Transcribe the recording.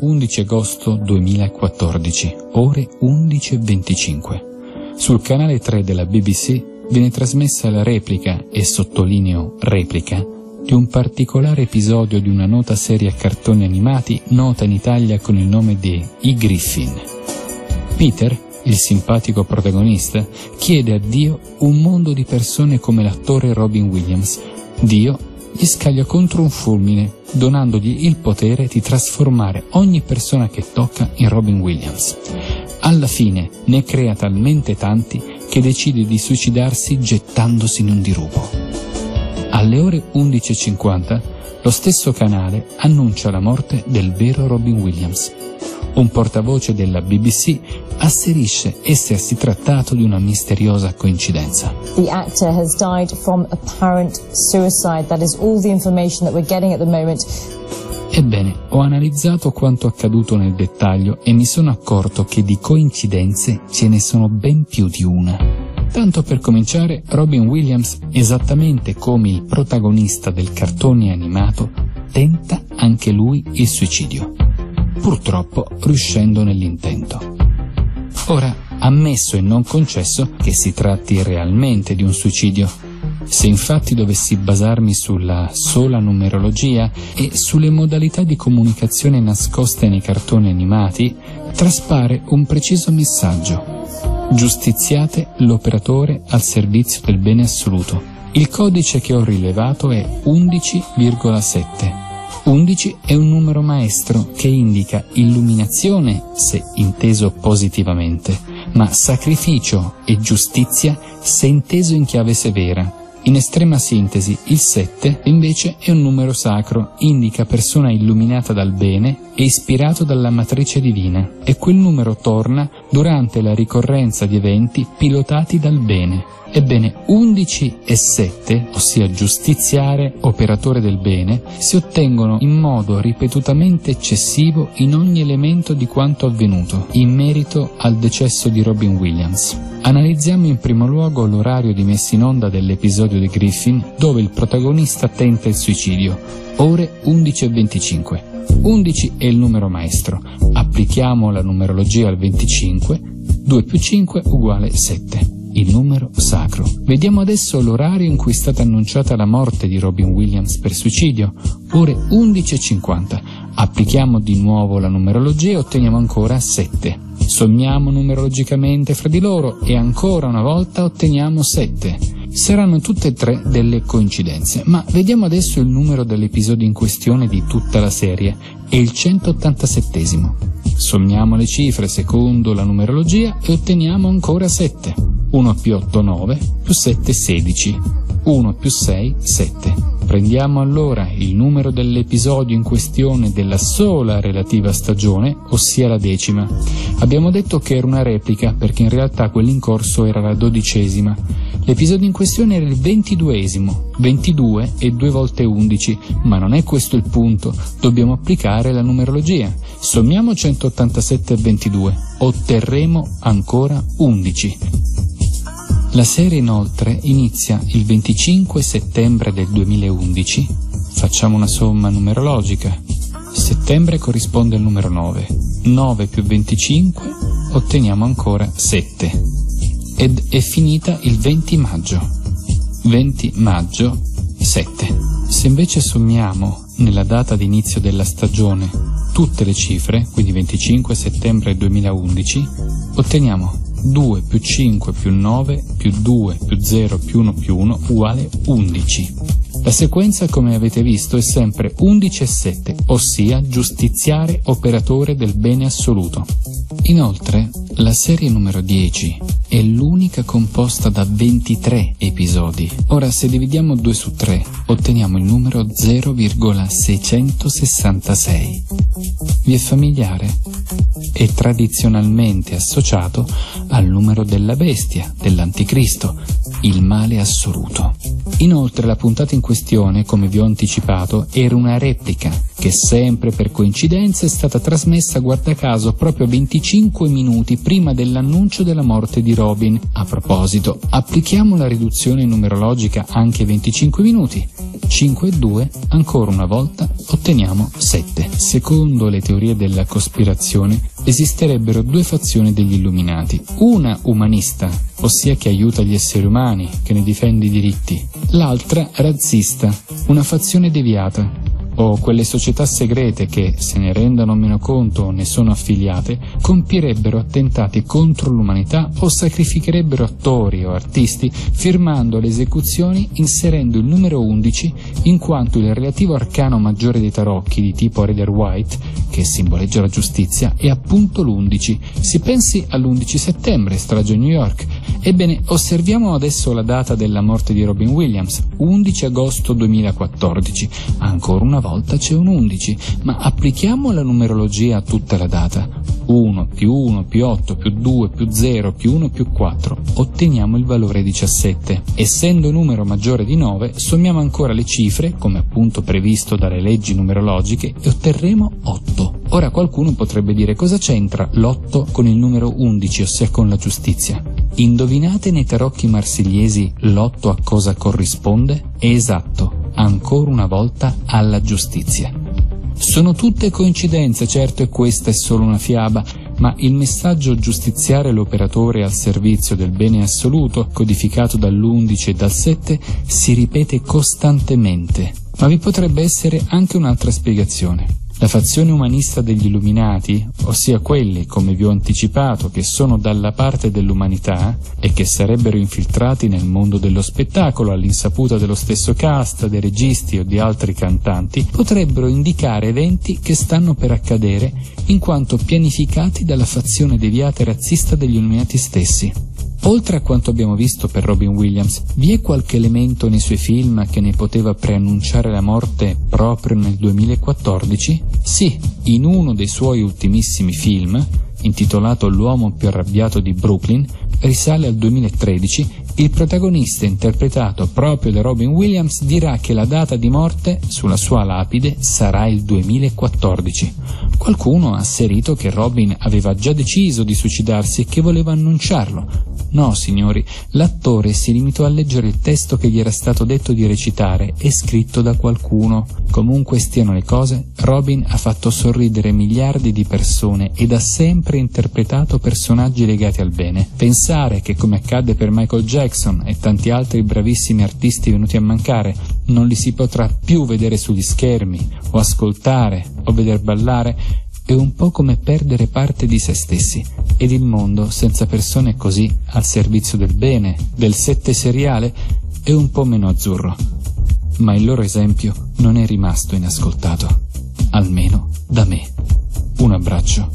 11 agosto 2014, ore 11.25. Sul canale 3 della BBC viene trasmessa la replica, e sottolineo replica, di un particolare episodio di una nota serie a cartoni animati nota in Italia con il nome di I Griffin. Peter, il simpatico protagonista, chiede a Dio un mondo di persone come l'attore Robin Williams. Dio gli scaglia contro un fulmine, donandogli il potere di trasformare ogni persona che tocca in Robin Williams. Alla fine ne crea talmente tanti che decide di suicidarsi gettandosi in un dirupo. Alle ore 11.50 lo stesso canale annuncia la morte del vero Robin Williams. Un portavoce della BBC asserisce essersi trattato di una misteriosa coincidenza. The actor has died from apparent suicide. That is all the information that we're getting at the moment. Ebbene, ho analizzato quanto accaduto nel dettaglio e mi sono accorto che di coincidenze ce ne sono ben più di una. Tanto per cominciare, Robin Williams, esattamente come il protagonista del cartone animato, tenta anche lui il suicidio, purtroppo riuscendo nell'intento. Ora, ammesso e non concesso che si tratti realmente di un suicidio. Se infatti dovessi basarmi sulla sola numerologia e sulle modalità di comunicazione nascoste nei cartoni animati, traspare un preciso messaggio. Giustiziate l'operatore al servizio del bene assoluto. Il codice che ho rilevato è 11,7 11 è un numero maestro che indica illuminazione se inteso positivamente, ma sacrificio e giustizia se inteso in chiave severa. In estrema sintesi, il 7 invece è un numero sacro, indica persona illuminata dal bene e ispirato dalla matrice divina, e quel numero torna durante la ricorrenza di eventi pilotati dal bene. Ebbene, 11 e 7, ossia giustiziare, operatore del bene, si ottengono in modo ripetutamente eccessivo in ogni elemento di quanto avvenuto, in merito al decesso di Robin Williams. Analizziamo in primo luogo l'orario di messa in onda dell'episodio di Griffin dove il protagonista tenta il suicidio, ore 11.25. 11 è il numero maestro, applichiamo la numerologia al 25, 2 più 5 uguale 7 il numero sacro. Vediamo adesso l'orario in cui è stata annunciata la morte di Robin Williams per suicidio, ore 11.50. Applichiamo di nuovo la numerologia e otteniamo ancora 7. Sommiamo numerologicamente fra di loro e ancora una volta otteniamo 7. Saranno tutte e tre delle coincidenze, ma vediamo adesso il numero dell'episodio in questione di tutta la serie, è il 187. Sommiamo le cifre secondo la numerologia e otteniamo ancora 7. 1 più 8 9, più 7 16, 1 più 6 7. Prendiamo allora il numero dell'episodio in questione della sola relativa stagione, ossia la decima. Abbiamo detto che era una replica perché in realtà quell'in corso era la dodicesima. L'episodio in questione era il ventiduesimo, 22 e 2 volte 11, ma non è questo il punto, dobbiamo applicare la numerologia. Sommiamo 187 e 22, otterremo ancora 11. La serie inoltre inizia il 25 settembre del 2011, facciamo una somma numerologica, settembre corrisponde al numero 9, 9 più 25 otteniamo ancora 7 ed è finita il 20 maggio, 20 maggio 7. Se invece sommiamo nella data di inizio della stagione tutte le cifre, quindi 25 settembre 2011, otteniamo 2 più 5 più 9 più 2 più 0 più 1 più 1 uguale 11. La sequenza, come avete visto, è sempre 11 e 7, ossia giustiziare operatore del bene assoluto. Inoltre, la serie numero 10 è l'unica composta da 23 episodi. Ora, se dividiamo 2 su 3, otteniamo il numero 0,666. Vi è familiare? È tradizionalmente associato al numero della bestia, dell'anticristo, il male assoluto. Inoltre la puntata in questione, come vi ho anticipato, era una replica che sempre per coincidenza è stata trasmessa guarda caso proprio 25 minuti prima dell'annuncio della morte di Robin. A proposito, applichiamo la riduzione numerologica anche 25 minuti. 5 e 2, ancora una volta, otteniamo 7. Secondo le teorie della cospirazione, esisterebbero due fazioni degli illuminati. Una umanista, ossia che aiuta gli esseri umani, che ne difende i diritti. L'altra razzista, una fazione deviata, o quelle società segrete che, se ne rendano meno conto o ne sono affiliate, compierebbero attentati contro l'umanità o sacrificherebbero attori o artisti firmando le esecuzioni inserendo il numero 11 in quanto il relativo arcano maggiore dei tarocchi di tipo Rider White, che simboleggia la giustizia, è appunto l'11. Si pensi all'11 settembre, strage New York. Ebbene, osserviamo adesso la data della morte di Robin Williams, 11 agosto 2014. Ancora una volta volta c'è un 11, ma applichiamo la numerologia a tutta la data. 1 più 1 più 8 più 2 più 0 più 1 più 4, otteniamo il valore 17. Essendo numero maggiore di 9, sommiamo ancora le cifre, come appunto previsto dalle leggi numerologiche, e otterremo 8. Ora qualcuno potrebbe dire cosa c'entra l'8 con il numero 11, ossia con la giustizia. Indovinate nei tarocchi marsigliesi l'8 a cosa corrisponde? È esatto, ancora una volta alla giustizia. Sono tutte coincidenze, certo e questa è solo una fiaba, ma il messaggio giustiziare l'operatore al servizio del bene assoluto, codificato dall'11 e dal 7, si ripete costantemente. Ma vi potrebbe essere anche un'altra spiegazione. La fazione umanista degli Illuminati, ossia quelli, come vi ho anticipato, che sono dalla parte dell'umanità e che sarebbero infiltrati nel mondo dello spettacolo all'insaputa dello stesso cast, dei registi o di altri cantanti, potrebbero indicare eventi che stanno per accadere in quanto pianificati dalla fazione deviata e razzista degli Illuminati stessi. Oltre a quanto abbiamo visto per Robin Williams, vi è qualche elemento nei suoi film che ne poteva preannunciare la morte proprio nel 2014? Sì, in uno dei suoi ultimissimi film, intitolato L'uomo più arrabbiato di Brooklyn, risale al 2013, il protagonista interpretato proprio da Robin Williams dirà che la data di morte sulla sua lapide sarà il 2014. Qualcuno ha asserito che Robin aveva già deciso di suicidarsi e che voleva annunciarlo, No, signori, l'attore si limitò a leggere il testo che gli era stato detto di recitare e scritto da qualcuno. Comunque stiano le cose, Robin ha fatto sorridere miliardi di persone ed ha sempre interpretato personaggi legati al bene. Pensare che, come accadde per Michael Jackson e tanti altri bravissimi artisti venuti a mancare, non li si potrà più vedere sugli schermi, o ascoltare, o veder ballare, è un po' come perdere parte di se stessi ed il mondo senza persone così al servizio del bene, del sette seriale, è un po' meno azzurro. Ma il loro esempio non è rimasto inascoltato, almeno da me. Un abbraccio